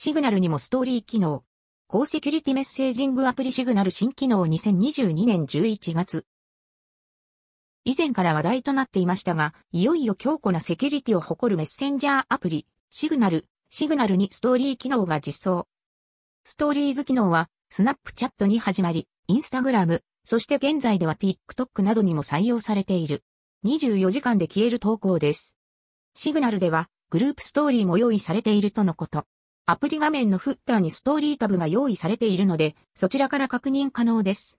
シグナルにもストーリー機能。高セキュリティメッセージングアプリシグナル新機能2022年11月。以前から話題となっていましたが、いよいよ強固なセキュリティを誇るメッセンジャーアプリ、シグナル、シグナルにストーリー機能が実装。ストーリーズ機能は、スナップチャットに始まり、インスタグラム、そして現在では TikTok などにも採用されている。24時間で消える投稿です。シグナルでは、グループストーリーも用意されているとのこと。アプリ画面のフッターにストーリータブが用意されているので、そちらから確認可能です。